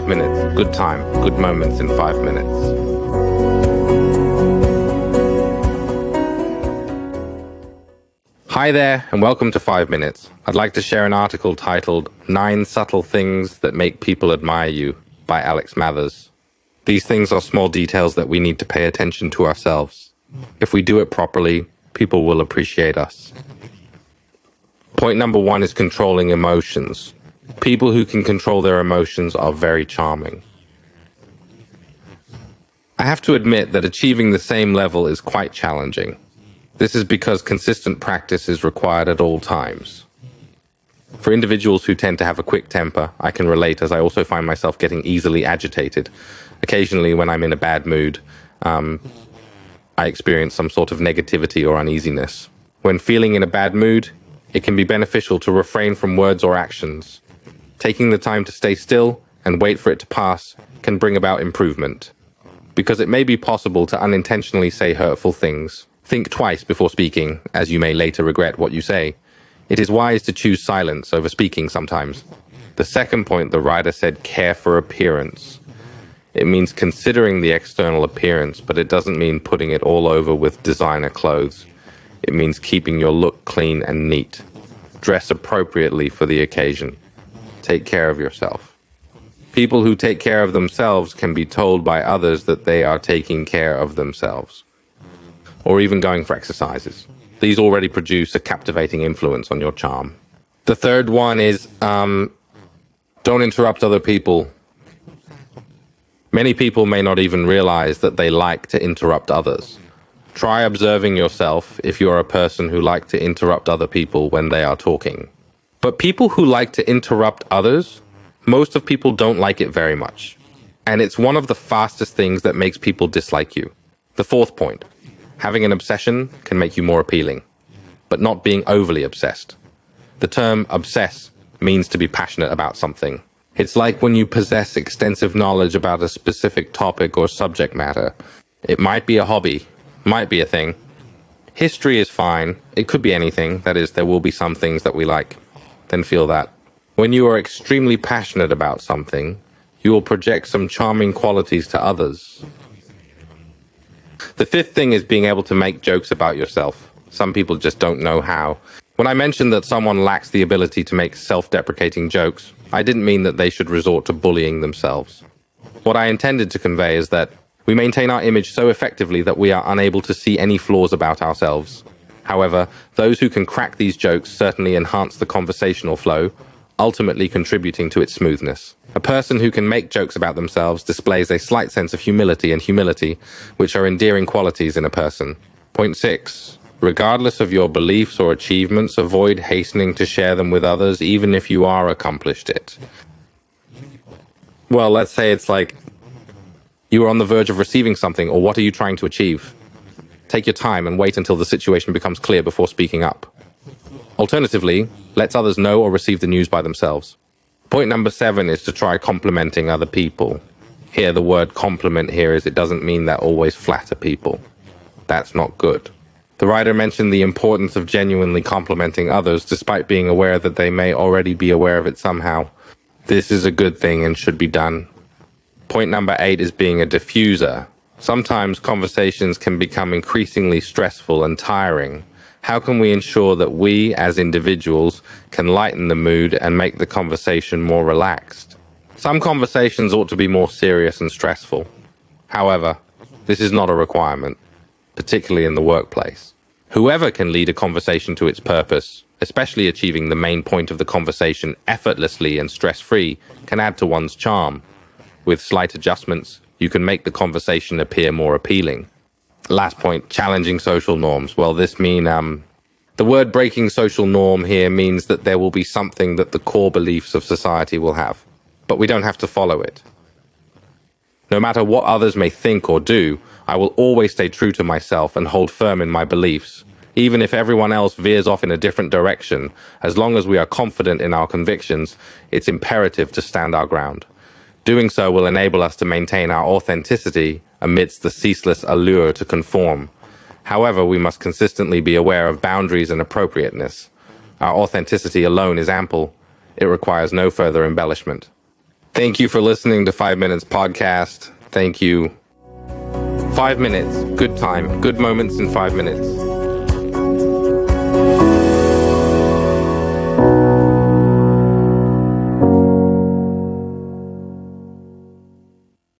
Five minutes. Good time. Good moments in five minutes. Hi there, and welcome to Five Minutes. I'd like to share an article titled Nine Subtle Things That Make People Admire You by Alex Mathers. These things are small details that we need to pay attention to ourselves. If we do it properly, people will appreciate us. Point number one is controlling emotions. People who can control their emotions are very charming. I have to admit that achieving the same level is quite challenging. This is because consistent practice is required at all times. For individuals who tend to have a quick temper, I can relate as I also find myself getting easily agitated. Occasionally, when I'm in a bad mood, um, I experience some sort of negativity or uneasiness. When feeling in a bad mood, it can be beneficial to refrain from words or actions. Taking the time to stay still and wait for it to pass can bring about improvement. Because it may be possible to unintentionally say hurtful things. Think twice before speaking, as you may later regret what you say. It is wise to choose silence over speaking sometimes. The second point, the writer said, care for appearance. It means considering the external appearance, but it doesn't mean putting it all over with designer clothes. It means keeping your look clean and neat. Dress appropriately for the occasion. Take care of yourself. People who take care of themselves can be told by others that they are taking care of themselves or even going for exercises. These already produce a captivating influence on your charm. The third one is um, don't interrupt other people. Many people may not even realize that they like to interrupt others. Try observing yourself if you're a person who like to interrupt other people when they are talking. But people who like to interrupt others, most of people don't like it very much. And it's one of the fastest things that makes people dislike you. The fourth point Having an obsession can make you more appealing, but not being overly obsessed. The term obsess means to be passionate about something. It's like when you possess extensive knowledge about a specific topic or subject matter. It might be a hobby, might be a thing. History is fine. It could be anything. That is, there will be some things that we like. Then feel that. When you are extremely passionate about something, you will project some charming qualities to others. The fifth thing is being able to make jokes about yourself. Some people just don't know how. When I mentioned that someone lacks the ability to make self deprecating jokes, I didn't mean that they should resort to bullying themselves. What I intended to convey is that we maintain our image so effectively that we are unable to see any flaws about ourselves. However, those who can crack these jokes certainly enhance the conversational flow, ultimately contributing to its smoothness. A person who can make jokes about themselves displays a slight sense of humility and humility, which are endearing qualities in a person. Point six. Regardless of your beliefs or achievements, avoid hastening to share them with others, even if you are accomplished it. Well, let's say it's like you are on the verge of receiving something, or what are you trying to achieve? Take your time and wait until the situation becomes clear before speaking up. Alternatively, let others know or receive the news by themselves. Point number seven is to try complimenting other people. Here, the word compliment here is it doesn't mean that always flatter people. That's not good. The writer mentioned the importance of genuinely complimenting others despite being aware that they may already be aware of it somehow. This is a good thing and should be done. Point number eight is being a diffuser. Sometimes conversations can become increasingly stressful and tiring how can we ensure that we as individuals can lighten the mood and make the conversation more relaxed? Some conversations ought to be more serious and stressful. However, this is not a requirement, particularly in the workplace. Whoever can lead a conversation to its purpose, especially achieving the main point of the conversation effortlessly and stress free, can add to one's charm. With slight adjustments, you can make the conversation appear more appealing last point, challenging social norms. Well, this mean um, the word breaking social norm here means that there will be something that the core beliefs of society will have, but we don't have to follow it. No matter what others may think or do, I will always stay true to myself and hold firm in my beliefs. Even if everyone else veers off in a different direction, as long as we are confident in our convictions, it's imperative to stand our ground. Doing so will enable us to maintain our authenticity amidst the ceaseless allure to conform. However, we must consistently be aware of boundaries and appropriateness. Our authenticity alone is ample. It requires no further embellishment. Thank you for listening to Five Minutes Podcast. Thank you. Five minutes, good time, good moments in five minutes.